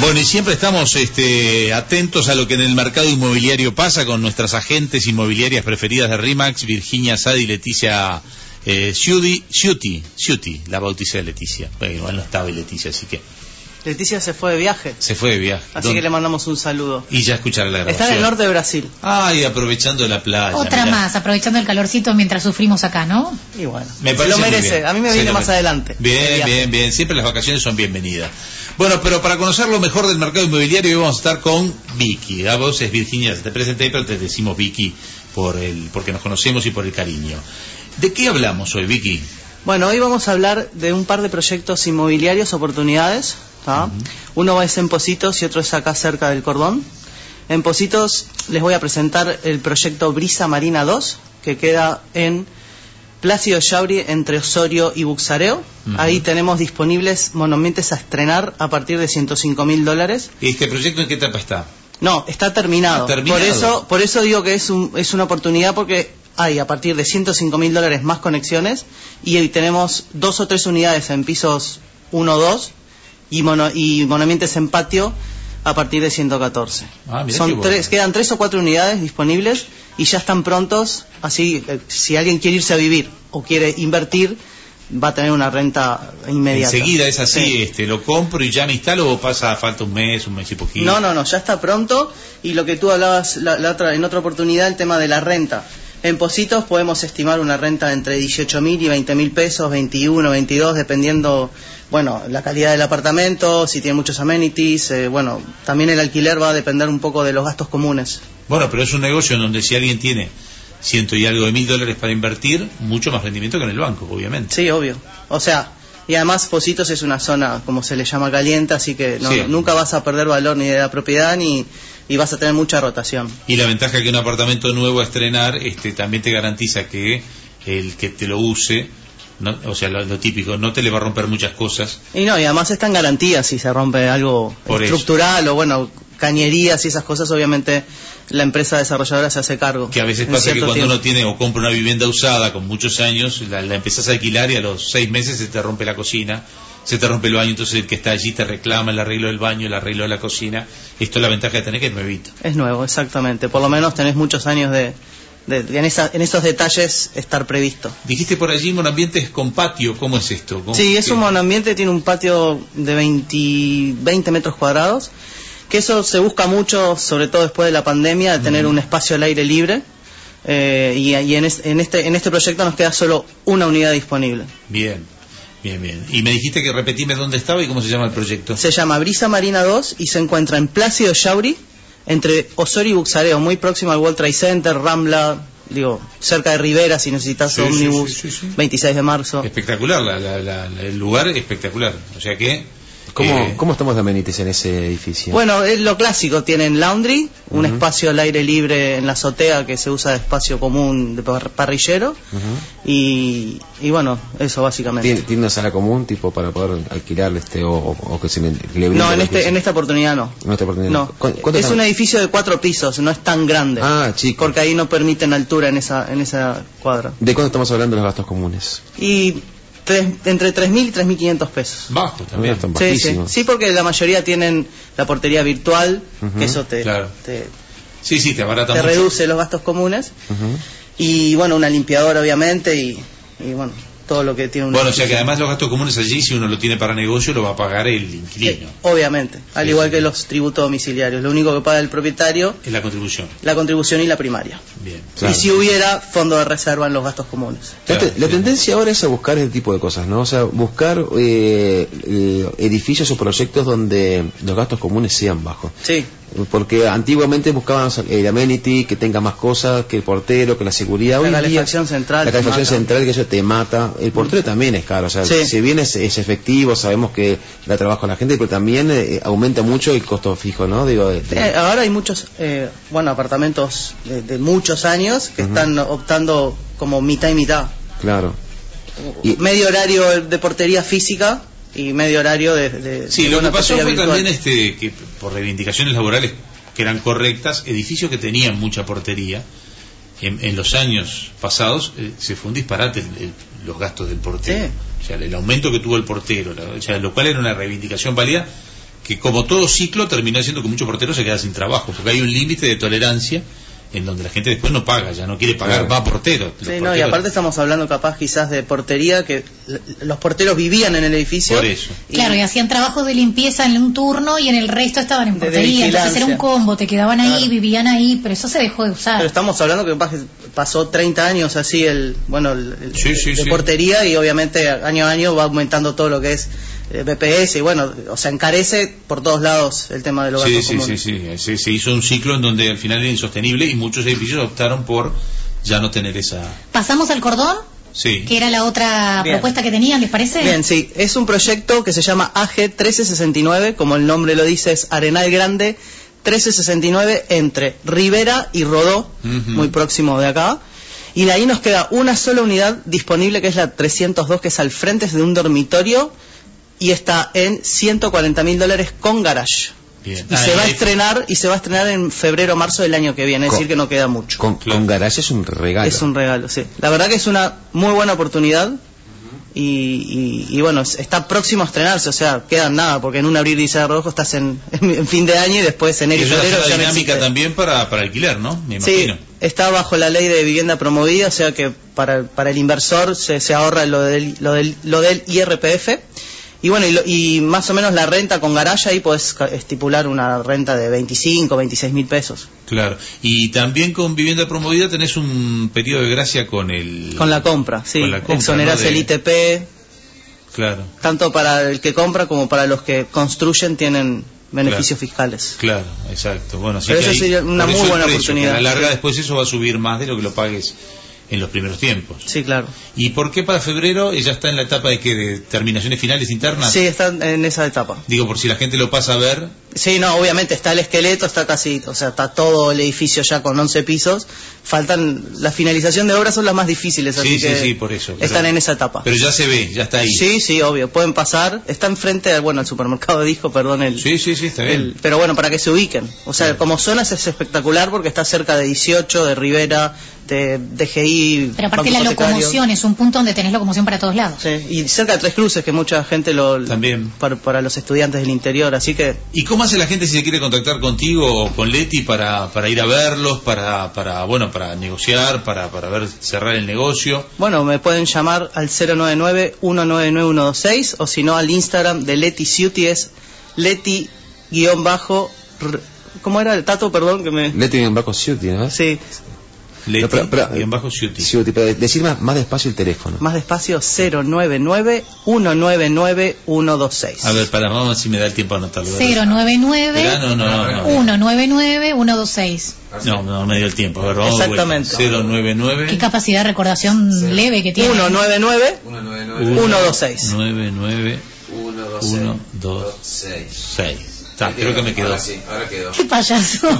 Bueno, y siempre estamos este, atentos a lo que en el mercado inmobiliario pasa con nuestras agentes inmobiliarias preferidas de RIMAX, Virginia Sadi y Leticia eh, Ciuti, Ciuti, la bauticé de Leticia. Bueno, igual no estaba Leticia, así que Leticia se fue de viaje, se fue de viaje. así ¿Dónde? que le mandamos un saludo. Y ya escuchará la grabación. Está en el norte de Brasil. Ay, aprovechando la playa. Otra mirá. más, aprovechando el calorcito mientras sufrimos acá, ¿no? Y bueno, Me se parece lo muy merece. bien. A mí me Se viene más merece. adelante. de Bien, bien, bien. Siempre las vacaciones son bienvenidas. Bueno, pero para conocer lo mejor del mercado inmobiliario hoy vamos a estar con Vicky. A vos es Virginia, se te presenté, pero te decimos Vicky por el, porque nos conocemos y por el cariño. ¿De qué hablamos hoy, Vicky? Bueno, hoy vamos a hablar de un par de proyectos inmobiliarios, oportunidades. Uno es en Positos y otro es acá cerca del Cordón. En Positos les voy a presentar el proyecto Brisa Marina 2, que queda en Plácido Yauri entre Osorio y Buxareo. Ahí tenemos disponibles monumentos a estrenar a partir de 105 mil dólares. ¿Este proyecto en qué etapa está? No, está terminado. Terminado. Por eso, por eso digo que es, un- es una oportunidad porque hay a partir de 105 mil dólares más conexiones y hoy tenemos dos o tres unidades en pisos 1 o 2 y, mono, y monumentos en patio a partir de 114. Ah, Son bueno. tres, quedan tres o cuatro unidades disponibles y ya están prontos. Así, eh, si alguien quiere irse a vivir o quiere invertir, va a tener una renta inmediata. Enseguida es así, Sí. este, lo compro y ya me instalo o pasa falta un mes, un mes y poquito. No, no, no, ya está pronto. Y lo que tú hablabas la, la otra, en otra oportunidad, el tema de la renta. En Positos podemos estimar una renta entre 18 mil y 20 mil pesos, 21, 22, dependiendo, bueno, la calidad del apartamento, si tiene muchos amenities, eh, bueno, también el alquiler va a depender un poco de los gastos comunes. Bueno, pero es un negocio en donde si alguien tiene ciento y algo de mil dólares para invertir, mucho más rendimiento que en el banco, obviamente. Sí, obvio. O sea, y además Positos es una zona, como se le llama, caliente, así que no- Sí. nunca vas a perder valor ni de la propiedad ni y vas a tener mucha rotación. Y la ventaja que un apartamento nuevo a estrenar este, también te garantiza que el que te lo use, no- o sea, lo, lo típico, no te le va a romper muchas cosas. Y no, y además está en garantía si se rompe algo Por eso. estructural o bueno, cañerías y esas cosas, obviamente la empresa desarrolladora se hace cargo. Que a veces pasa que cuando tiempo. uno tiene o compra una vivienda usada con muchos años, la, la empezás a alquilar y a los seis meses se te rompe la cocina, se te rompe el baño, entonces el que está allí te reclama el arreglo del baño, el arreglo de la cocina. Esto es la ventaja de tener que es nuevito. Es nuevo, exactamente. Por lo menos tenés muchos años de, de- de en, esa- en esos detalles estar previsto. Dijiste por allí monoambientes con patio, ¿cómo es esto? ¿Cómo- Sí, es un monoambiente, tiene un patio de 20, 20 metros cuadrados, que eso se busca mucho, sobre todo después de la pandemia, de tener un espacio al aire libre. eh, y y en, es- en este, en este proyecto nos queda solo una unidad disponible. Bien, bien, bien. Y me dijiste que repetime dónde estaba y cómo se llama el proyecto. Se llama Brisa Marina 2 y se encuentra en Plácido Yauri, entre Osorio y Buxareo, muy próximo al World Trade Center, Rambla, digo, cerca de Rivera si necesitas Sí, ómnibus, sí, sí, sí. 26 de marzo. Espectacular, la- la- la- la- el lugar espectacular. O sea que... ¿Cómo, eh, ¿Cómo estamos de amenities en ese edificio? Bueno, es lo clásico, tienen laundry, un espacio al aire libre en la azotea que se usa de espacio común de par- parrillero y, y bueno, eso básicamente. ¿Tiene, tiene una sala común tipo para poder alquilar este o, que se le, le No, en este, en esta oportunidad no. En esta oportunidad No, no. ¿Cu- cuánto es un edificio de cuatro pisos, no es tan grande. Ah, chico. Porque ahí no permiten altura en esa, en esa cuadra. ¿De cuánto estamos hablando de los gastos comunes? Y tres- entre 3.000 y 3.500 pesos. Bajo también. Están Sí, sí. bajísimos. sí, porque la mayoría tienen la portería virtual, que eso te, claro. te, Sí, sí, te abarata te mucho. reduce los gastos comunes. Y bueno, una limpiadora obviamente y, y bueno, todo lo que tiene un Bueno, o sea que además los gastos comunes allí, si uno lo tiene para negocio, lo va a pagar el inquilino. Obviamente, al Sí, igual sí. que los tributos domiciliarios. Lo único que paga el propietario, Es la contribución. la contribución y la primaria. Bien. Claro. Y si hubiera fondo de reserva en los gastos comunes. La, Claro, te- la tendencia ahora es a buscar ese tipo de cosas, ¿no? O sea, buscar eh, eh, edificios o proyectos donde los gastos comunes sean bajos. Sí, Porque antiguamente buscaban el amenity, que tenga más cosas, que el portero, que la seguridad. La calefacción central La calefacción central, que eso te mata. El portero también es caro. O sea, Sí. si bien es, es efectivo, sabemos que da trabajo a la gente, pero también eh, aumenta mucho el costo fijo, ¿no? Digo, de- de- Eh, ahora hay muchos, eh, bueno, apartamentos de, de muchos años que están optando como mitad y mitad. claro. Y- Medio horario de portería física y medio horario de... de- Sí, de lo que pasó fue virtual. también este, que por reivindicaciones laborales que eran correctas, edificios que tenían mucha portería, en, en los años pasados eh, se fue un disparate el- el- los gastos del portero. Sí. O sea, el aumento que tuvo el portero, la- o sea, lo cual era una reivindicación válida que como todo ciclo termina siendo que muchos porteros se quedan sin trabajo, porque hay un límite de tolerancia en donde la gente después no paga, ya no quiere pagar, Claro. va portero. Los Sí, no, y aparte estamos hablando capaz quizás de portería, que los porteros vivían en el edificio. Por eso. Claro, y hacían trabajo de limpieza en un turno y en el resto estaban en portería. Entonces era un combo, te quedaban ahí, Claro. vivían ahí, pero eso se dejó de usar. Pero estamos hablando que capaz que pasó 30 años así el bueno el, el- Sí, sí, de sí. portería y obviamente año a año va aumentando todo lo que es BPS y bueno, o sea, encarece por todos lados el tema de los Sí, gastos sí, sí, comunes. sí. Se, se hizo un ciclo en donde al final era insostenible y muchos edificios optaron por ya no tener esa. Pasamos al cordón, Sí. que era la otra Bien. propuesta que tenían, ¿les parece? Bien, sí, es un proyecto que se llama AG 1369, como el nombre lo dice, es Arenal Grande 1369 entre Rivera y Rodó, muy próximo de acá. Y de ahí nos queda una sola unidad disponible, que es la 302, que es al frente de un dormitorio y está en 140 mil dólares con garage. Bien. Y Ah, se va a estrenar y se va a estrenar en febrero o marzo del año que viene, es Con- decir que no queda mucho. Con, Claro. con garage es un regalo. Es un regalo, sí. La verdad que es una muy buena oportunidad y, y- y bueno, es- está próximo a estrenarse, o sea, quedan nada, porque en un abrir y cerrar de ojos estás en, en fin de año y después enero y es una febrero ya no dinámica existe. también para, para alquiler, ¿no? Me Sí, imagino. está bajo la ley de vivienda promovida, o sea que para, para el inversor se, se ahorra lo del, lo, del, lo del IRPF. Y bueno, y, lo- y más o menos la renta con garaje ahí puedes ca- estipular una renta de 25, 26 mil pesos. Claro. Y también con vivienda promovida tenés un periodo de gracia con el. Con la compra, sí. Con la compra, Exonerás ¿no? De- el ITP, Claro, tanto para el que compra como para los que construyen tienen beneficios fiscales. claro, exacto. Bueno, así Pero que eso ahí- sería una muy buena precio, oportunidad. A la larga Sí. después eso va a subir más de lo que lo pagues en los primeros tiempos. Sí, claro. ¿Y por qué para febrero ya está en la etapa de que de terminaciones finales internas? Sí, están en esa etapa. Digo, por si la gente lo pasa a ver, Sí, no, obviamente está el esqueleto, está casi, o sea, está todo el edificio ya con 11 pisos. Faltan, la finalización de obras son las más difíciles, Sí, así sí, que sí, por eso, pero- están en esa etapa. pero ya se ve, ya está ahí. Sí, sí, obvio, pueden pasar. Está enfrente, al- bueno, al supermercado dijo, perdón, el, sí, sí, sí, está bien. el- pero bueno, para que se ubiquen. O sea, como zonas es espectacular porque está cerca de 18, de Rivera, de DGI. Pero aparte Banco la locomoción es un punto donde tenés locomoción para todos lados. Sí, y cerca de Tres Cruces, que mucha gente lo... También. Para, para los estudiantes del interior, así que... ¿Y cómo hace la gente si se quiere contactar contigo o con Leti para, para ir a verlos, para, para, bueno, para negociar, para, para ver, cerrar el negocio? Bueno, me pueden llamar al 099-199-126 o si no al Instagram de Leti Ciuti es Leti guion bajo... ¿Cómo era el tato? Perdón, que me... Leti en Bajo Ciuti, ¿no? Sí, Leti, No, pero- pero- y en bajo Ciuti. Ciuti, pero decir más, más despacio el teléfono. más despacio 099-199-126. A ver, para, vamos a ver si me da el tiempo a anotarlo. 099 Esperá, no, no, no, no. 199 126. No, no me dio el tiempo. A ver, vamos. Exactamente. 099 Qué capacidad de recordación leve que tiene. 199 126. 99 1, 2, 6. Está, creo que me quedó. ahora quedó. Qué payaso.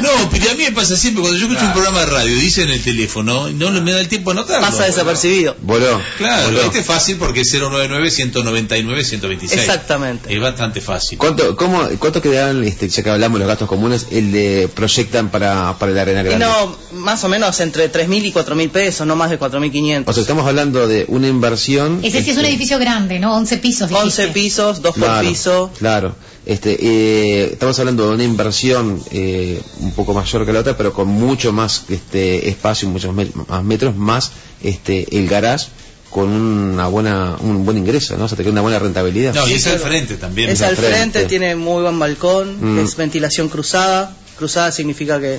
No, pero a mí me pasa siempre cuando yo escucho un programa de radio, dicen el teléfono, no me da el tiempo a anotarlo. Pasa desapercibido. Voló. Claro, Voló. este es fácil porque es 099-199-126. Exactamente. Es bastante fácil. ¿Cuánto, cómo, ¿Cuánto quedan, este, ya que hablamos de los gastos comunes, el de proyectan para, para la arena Y grande? no, más o menos entre 3.000 y 4.000 pesos, no más de 4.500. O sea, estamos hablando de una inversión... Ese sí es un este, edificio grande, ¿no? 11 pisos. dijiste. 11 pisos, 2 por Claro, piso. claro. Este, eh, estamos hablando de una inversión eh, un poco mayor que la otra, pero con mucho más este, espacio, muchos me- más metros, más este, el garage con una buena, un buen ingreso, ¿no? O sea, te queda una buena rentabilidad. No, y es al frente también. Es al al frente, frente. tiene muy buen balcón, Mm. es ventilación cruzada. Cruzada significa que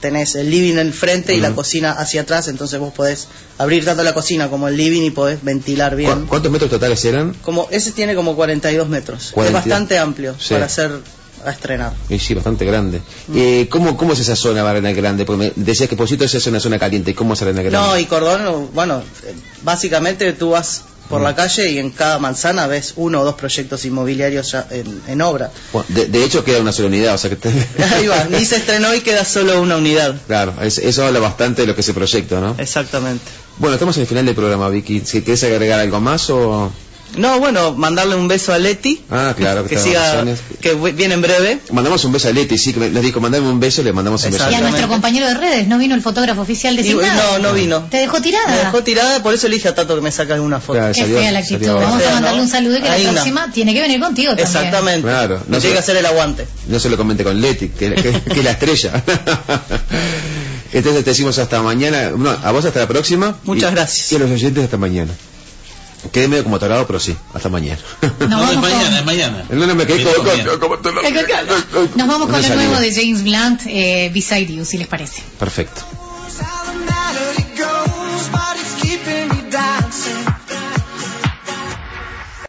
tenés el living en el frente y la cocina hacia atrás, entonces vos podés abrir tanto la cocina como el living y podés ventilar ¿Cu- bien. ¿Cuántos metros totales eran? Como ese tiene como 42 metros, 42. es bastante amplio Sí. para hacer a estrenar. Y sí, bastante grande. Mm. Eh, ¿cómo, ¿Cómo es esa zona de Arena Grande? Porque me decías que Posito es una zona caliente. ¿Cómo es Arena Grande? No, y Cordón, bueno, básicamente tú vas por Mm. la calle y en cada manzana ves uno o dos proyectos inmobiliarios ya en, en obra. Bueno, de, de hecho queda una sola unidad, o sea que te- Ahí va, ni se estrenó y queda solo una unidad. Claro, es- eso habla bastante de lo que se proyecta, ¿no? Exactamente. Bueno, estamos en el final del programa, Vicky. Si ¿Quieres agregar algo más o...? No, bueno, mandarle un beso a Leti. Ah, claro, que que de siga, que viene en breve. Mandamos un beso a Leti, sí, que me- les dijo, mandame un beso, le mandamos un beso a Y a nuestro compañero de redes, ¿no vino el fotógrafo oficial Y- designado? no, no vino. ¿Te dejó tirada? Me dejó tirada, por eso le dije a Tato que me saque alguna foto. Claro, Qué salió- fea la actitud. salió- Vamos Fea, a mandarle ¿no? un saludo y que Ahí la no. próxima tiene que venir contigo también. Exactamente. Claro, No tiene que hacer el aguante. No se lo comente con Leti, que, que- que es la estrella. Entonces te decimos hasta mañana. No, a vos hasta la próxima. Muchas Y- gracias. Y a los oyentes hasta mañana. Quedé medio como tarado, pero sí, hasta mañana. Nos No, es vamos mañana, con- es mañana. No, no, me quedé con Nos vamos con lo nuevo de James Blunt, eh, Beside You, si les parece. Perfecto.